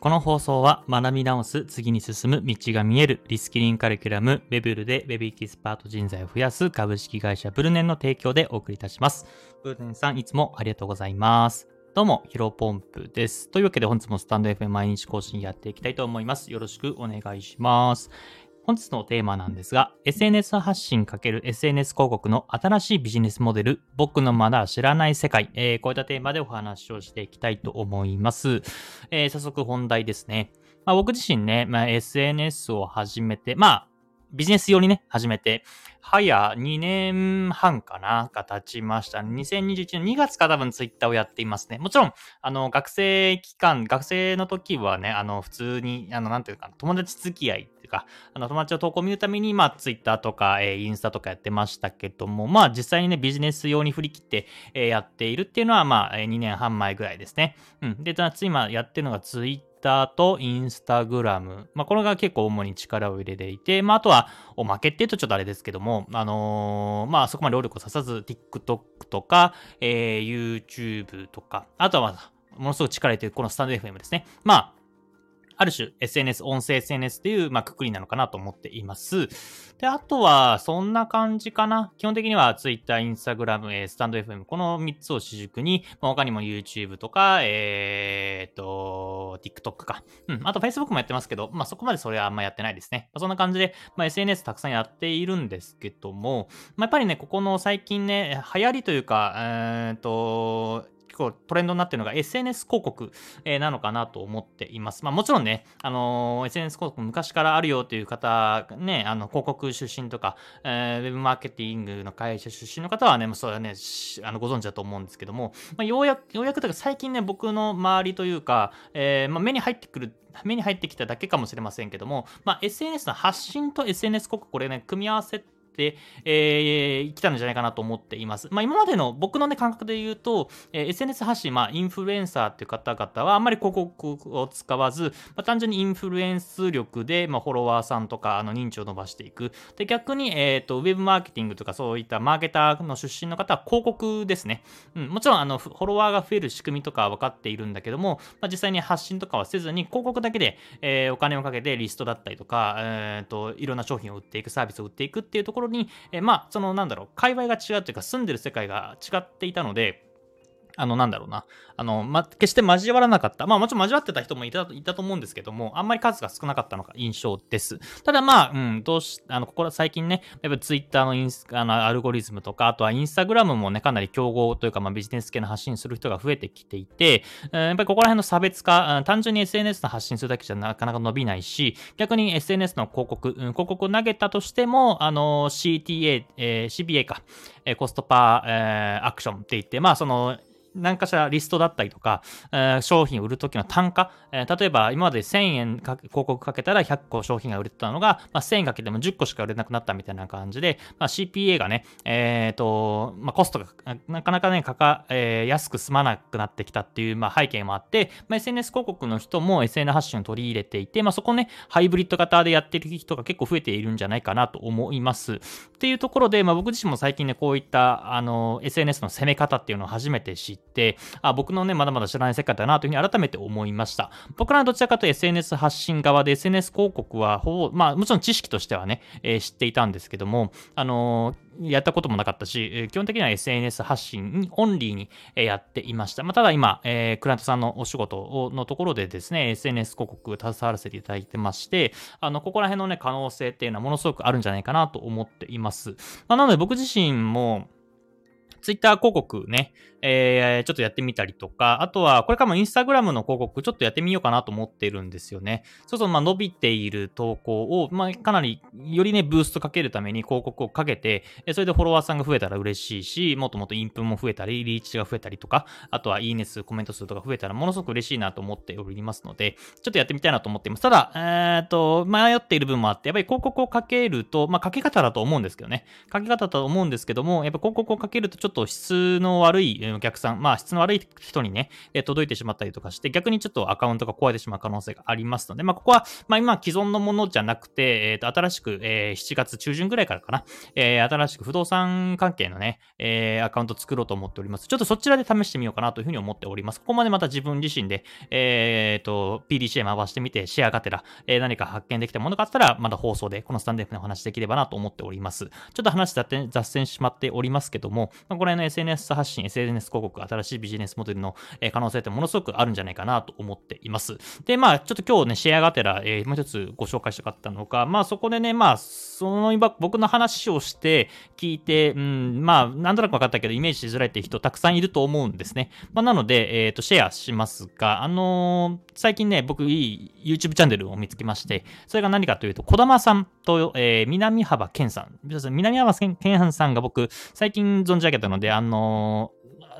この放送は学び直す、次に進む道が見えるリスキリングカリキュラム、ウェブルで Web エキスパート人材を増やす株式会社ブルネンの提供でお送りいたします。ブルネンさんいつもありがとうございます。どうも、ヒロポンプです。というわけで本日もスタンド FM 毎日更新やっていきたいと思います。よろしくお願いします。本日のテーマなんですが、SNS 発信 ×SNS 広告の新しいビジネスモデル、僕のまだ知らない世界、えー、こういったテーマでお話をしていきたいと思います。えー、早速本題ですね。まあ、僕自身ね、まあ、SNS を始めて、まあ、ビジネス用にね、始めて、早2年半かなが経ちました。2021年2月か多分ツイッターをやっていますね。もちろん、あの、学生期間、学生の時はね、あの、普通に、あの、なんていうか、友達付き合いっていうか、あの、友達の投稿を見るために、まあ、ツイッターとか、えー、インスタとかやってましたけども、まあ、実際にね、ビジネス用に振り切って、えー、やっているっていうのは、まあ、2年半前ぐらいですね。うん。で、つ今やってるのがツイッターとインスタグラム。まあ、これが結構主に力を入れていて、まあ、あとは、おまけって言うとちょっとあれですけども、あのー、まあ、そこまで労力をささず、TikTok とか、えー、YouTube とか、あとは、ものすごく力入れてるこのスタンド FM ですね。まあ、ある種 SNS、音声 SNS っていう、まあ、くくりなのかなと思っています。で、あとは、そんな感じかな。基本的には Twitter、Instagram、えー、スタンド FM、この3つを主軸に、まあ、他にも YouTube とか、えー、っと、TikTok か。うん。あと Facebook もやってますけど、まあ、そこまでそれはあんまやってないですね。まあ、そんな感じで、まあ、SNS たくさんやっているんですけども、まあ、やっぱりね、ここの最近ね、流行りというか、えー、っと、構トレンドになってるのが SNS 広告、えー、なのかなと思っています。まあもちろんね、あのー、SNS 広告昔からあるよという方、ね、あの広告出身とか、えー、ウェブマーケティングの会社出身の方はね、もうそれはね、あのご存知だと思うんですけども、まあ、ようやく、ようやくというか最近ね、僕の周りというか、えーまあ、目に入ってくる目に入ってきただけかもしれませんけども、まあ、SNS の発信と SNS 広告、これね、組み合わせて、えー、来たんじゃないかなと思っています。まあ、今までの僕のね、感覚で言うと、えー、SNS 発信、まあ、インフルエンサーっていう方々はあんまり広告を使わず、まあ、単純にインフルエンス力で、まあ、フォロワーさんとか、あの、認知を伸ばしていく。で、逆に、え、ー、と、ウェブマーケティングとかそういったマーケターの出身の方は広告ですね。うん、もちろん、あの、フォロワーが増える仕組みとかは分かっているんだけども、まあ、実際に発信とかはせずに、広告だけで、えー、お金をかけてリストだったりとか、えっ、ー、と、いろんな商品を売っていく、サービスを売っていくっていうところに、え、まあ、そのなんだろう、界隈が違うというか、住んでる世界が違っていたので、あの、なんだろうな。あの、ま、決して交わらなかった。まあもちろん交わってた人もいた、いたと思うんですけども、あんまり数が少なかったのが印象です。ただまあ、うん、どうし、あの、ここら最近ね、やっぱツイッターのインスあのアルゴリズムとか、あとはインスタグラムもね、かなり競合というか、まあビジネス系の発信する人が増えてきていて、やっぱりここら辺の差別化、単純に SNS の発信するだけじゃなかなか伸びないし、逆に SNS の広告、うん、広告を投げたとしても、あの、CTA、えー、CBA か、えー、コストパー、えー、アクションって言って、まあその、何かしらリストだったりとか、えー、商品を売るときの単価、えー、例えば今まで1000円か広告かけたら100個商品が売れてたのが、まあ、1000円かけても10個しか売れなくなったみたいな感じで、まあ、CPA がね、えっ、ー、と、まあ、コストがなかなかね、かか、えー、安く済まなくなってきたっていう、まあ、背景もあって、まあ、SNS 広告の人も SNS 発信を取り入れていて、まあ、そこね、ハイブリッド型でやってる人が結構増えているんじゃないかなと思います。っていうところで、まあ、僕自身も最近ね、こういった、あの、SNS の攻め方っていうのを初めて知って、あ、僕のね、まだまだ知らない世界だなというふうに改めて思いました。僕らはどちらかというと SNS 発信側で SNS 広告はほぼ、まあもちろん知識としてはね、えー、知っていたんですけども、あのーやったこともなかったし、基本的には SNS 発信オンリーに、やっていました。まあ、ただ今、えー、クライアントさんのお仕事のところでですね、SNS 広告携わらせていただいてまして、あの、ここら辺のね、可能性っていうのはものすごくあるんじゃないかなと思っています。まあ、なので僕自身も、ツイッター広告ね、えー、ちょっとやってみたりとか、あとは、これからもインスタグラムの広告ちょっとやってみようかなと思ってるんですよね。そうそう、まあ伸びている投稿を、まあかなり、よりね、ブーストかけるために広告をかけて、それでフォロワーさんが増えたら嬉しいし、もっともっとインプも増えたり、リーチが増えたりとか、あとはいいね数、コメント数とか増えたらものすごく嬉しいなと思っておりますので、ちょっとやってみたいなと思っています。ただ、えー、っと、迷っている部分もあって、やっぱり広告をかけると、まあかけ方だと思うんですけどね。かけ方だと思うんですけども、やっぱ広告をかけるとょっと質の悪いお客さん、まあ質の悪い人にね、え届いてしまったりとかして、逆にちょっとアカウントが壊れてしまう可能性がありますので、まあここは、まあ今既存のものじゃなくて、えっ、ー、と、新しく、えー、7月中旬ぐらいからかな、えー、新しく不動産関係のね、えー、アカウント作ろうと思っております。ちょっとそちらで試してみようかなというふうに思っております。ここまでまた自分自身で、えっ、と、PDCA 回してみて、シェアがてら、え、何か発見できたものがあったら、まだ放送でこのスタンデーフの話できればなと思っております。ちょっと話雑線しまっておりますけども、まあ、これの SNS 発信、SNS 広告、新しいビジネスモデルの可能性ってものすごくあるんじゃないかなと思っています。で、まあ、ちょっと今日ね、シェアがてら、えー、もう一つご紹介したかったのが、まあ、そこでね、まあ、その今、僕の話をして聞いて、うん、まあ、なんとなく分かったけど、イメージしづらいって人たくさんいると思うんですね。まあ、なので、えっ、ー、と、シェアしますが、あのー、最近ね、僕、いい YouTube チャンネルを見つけまして、それが何かというと、小玉さんと、えー、南幅健さん。南幅健さんが僕、最近存じ上げたので、あの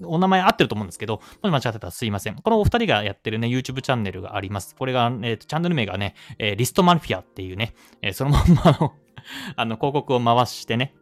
ー、お名前合ってると思うんですけど、もし間違ってたらすいません。このお二人がやってるね、YouTube チャンネルがあります。これが、えー、チャンネル名がね、えー、リストマルフィアっていうね、え、そのまんまのあの、広告を回してね、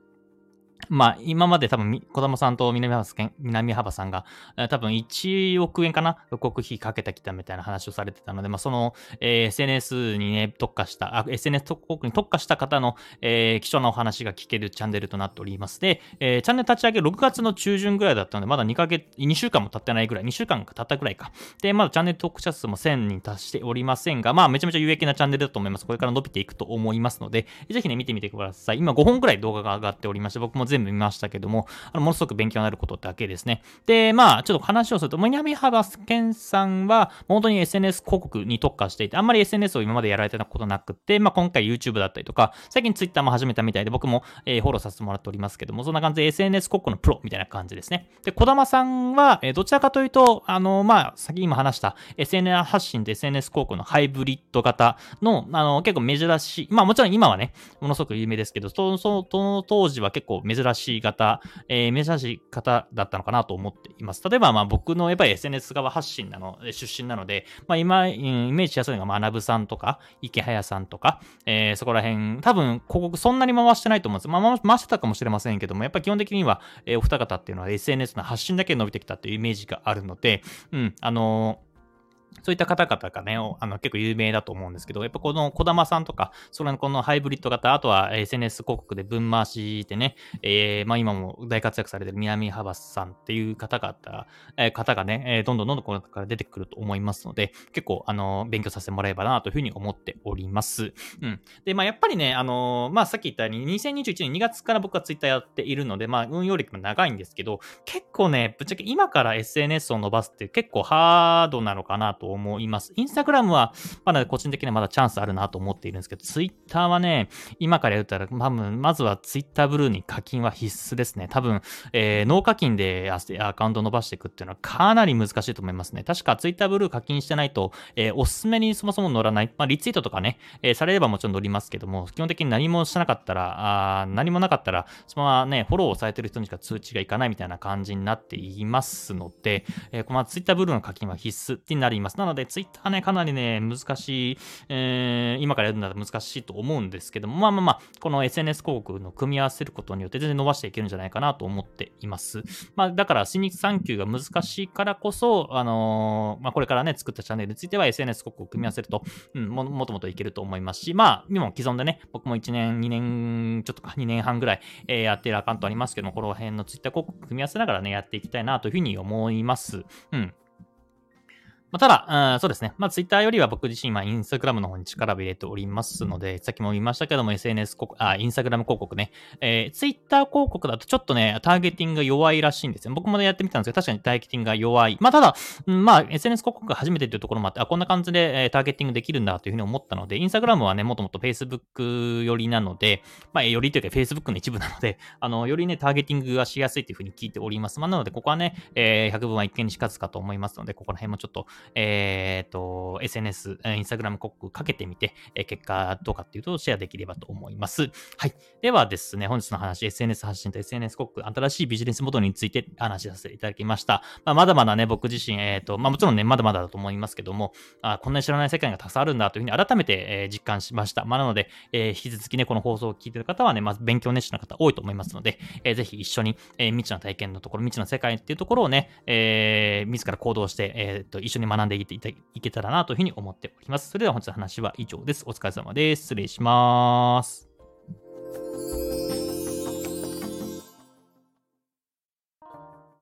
まあ、今まで多分、小玉さんと南幅南幅さんが、多分1億円かな広告費かけてきたみたいな話をされてたので、まあ、その、えー、SNS にね、特化した、あ SNS 広告に特化した方の、えー、貴重なお話が聞けるチャンネルとなっております。で、えー、チャンネル立ち上げ6月の中旬ぐらいだったので、まだ2ヶ月、2週間も経ってないぐらい、2週間経ったぐらいか。で、まだチャンネル登録者数も1000に達しておりませんが、まあ、めちゃめちゃ有益なチャンネルだと思います。これから伸びていくと思いますので、ぜひね、見てみてください。今5本ぐらい動画が上がっておりまして、僕も全部見ましたけども、あのものすごく勉強になることだけですね。で、まあ、ちょっと話をすると、南原健さんは、本当に SNS 広告に特化していて、あんまり SNS を今までやられてたことなくて、まあ、今回 YouTube だったりとか、最近 Twitter も始めたみたいで、僕も、えー、フォローさせてもらっておりますけども、そんな感じで SNS 広告のプロみたいな感じですね。で、小玉さんは、えー、どちらかというと、あの、まあ、先今話した SNS 発信で SNS 広告のハイブリッド型の、あの、結構珍しい、まあ、もちろん今はね、ものすごく有名ですけど、その、その当時は結構珍珍しい型、えー、珍しい方だったのかなと思っています。例えば、まあ僕のやっぱり SNS 側発信なの、出身なので、まあ今、イメージしやすいのが学さんとか、池早さんとか、えー、そこら辺、多分広告そんなに回してないと思うんです。まあ回してたかもしれませんけども、やっぱり基本的には、えー、お二方っていうのは SNS の発信だけ伸びてきたっていうイメージがあるので、うん、あのーそういった方々がね、あの結構有名だと思うんですけど、やっぱこの小玉さんとか、それのこのハイブリッド型、あとは SNS 広告で分回しでね、えー、まあ今も大活躍されてる南幅さんっていう方々、えー、方がね、えー、どんどんどんどんこの中から出てくると思いますので、結構あの、勉強させてもらえばなというふうに思っております。うん。で、まあやっぱりね、あのまあさっき言ったように、2021年2月から僕はツイッターやっているので、まあ運用歴も長いんですけど、結構ね、ぶっちゃけ今から SNS を伸ばすって結構ハードなのかなとと思います。インスタグラムは、まだ個人的にはまだチャンスあるなと思っているんですけど、ツイッターはね、今から言ったら、多分、まずはツイッターブルーに課金は必須ですね。多分、えー、ノー課金でアカウント伸ばしていくっていうのはかなり難しいと思いますね。確かツイッターブルー課金してないと、えー、おすすめにそもそも乗らない。まあ、リツイートとかね、えー、されればもちろん乗りますけども、基本的に何もしてなかったら、あ何もなかったら、そのままね、フォローをされてる人にしか通知がいかないみたいな感じになっていますので、えー、このツイッターブルーの課金は必須になります。なので、ツイッターね、かなりね、難しい、えー、今からやるんだら難しいと思うんですけども、まあまあまあ、この SNS 広告の組み合わせることによって全然伸ばしていけるんじゃないかなと思っています。まあ、だから、新日産休が難しいからこそ、あのー、まあ、これからね、作ったチャンネルについては SNS 広告を組み合わせると、うん、ももともといけると思いますし、まあ、今も既存でね、僕も1年、2年、ちょっとか2年半ぐらい、えー、やってるアカウントありますけども、この辺の Twitter 広告組み合わせながらね、やっていきたいなというふうに思います。うん。まあ、ただ、そうですね。まあ、ツイッターよりは僕自身はインスタグラムの方に力を入れておりますので、さっきも言いましたけども、SNS 広告、あ、インスタグラム広告ね。えー、ツイッター広告だとちょっとね、ターゲティングが弱いらしいんですよ。僕もね、やってみたんですけど、確かにターゲティングが弱い。まあ、ただ、うん、まあ、SNS 広告が初めてというところもあって、あ、こんな感じで、えー、ターゲティングできるんだというふうに思ったので、インスタグラムはね、もともと Facebook 寄りなので、まあ、よりというか Facebook の一部なので、あの、よりね、ターゲティングがしやすいというふうに聞いております。まあ、なので、ここはね、えー、100分は一見にしかずかと思いますので、ここら辺もちょっと、えっ、ー、と、SNS、インスタグラム広告かけてみて、え結果どうかっていうとシェアできればと思います。はい。ではですね、本日の話、SNS 発信と SNS 広告、新しいビジネスモデルについて話させていただきました。まあ、まだまだね、僕自身、えっ、ー、と、まあもちろんね、まだまだだと思いますけども、あこんなに知らない世界がたくさんあるんだというふうに改めて、え、実感しました。まあなので、えー、引き続きね、この放送を聞いている方はね、まず勉強熱心な方多いと思いますので、えー、ぜひ一緒に、え、未知の体験のところ、未知の世界っていうところをね、えー、自ら行動して、えー、と一緒に学んでいけていけたらなというふうに思っております。それでは本日の話は以上です。お疲れ様です。失礼します。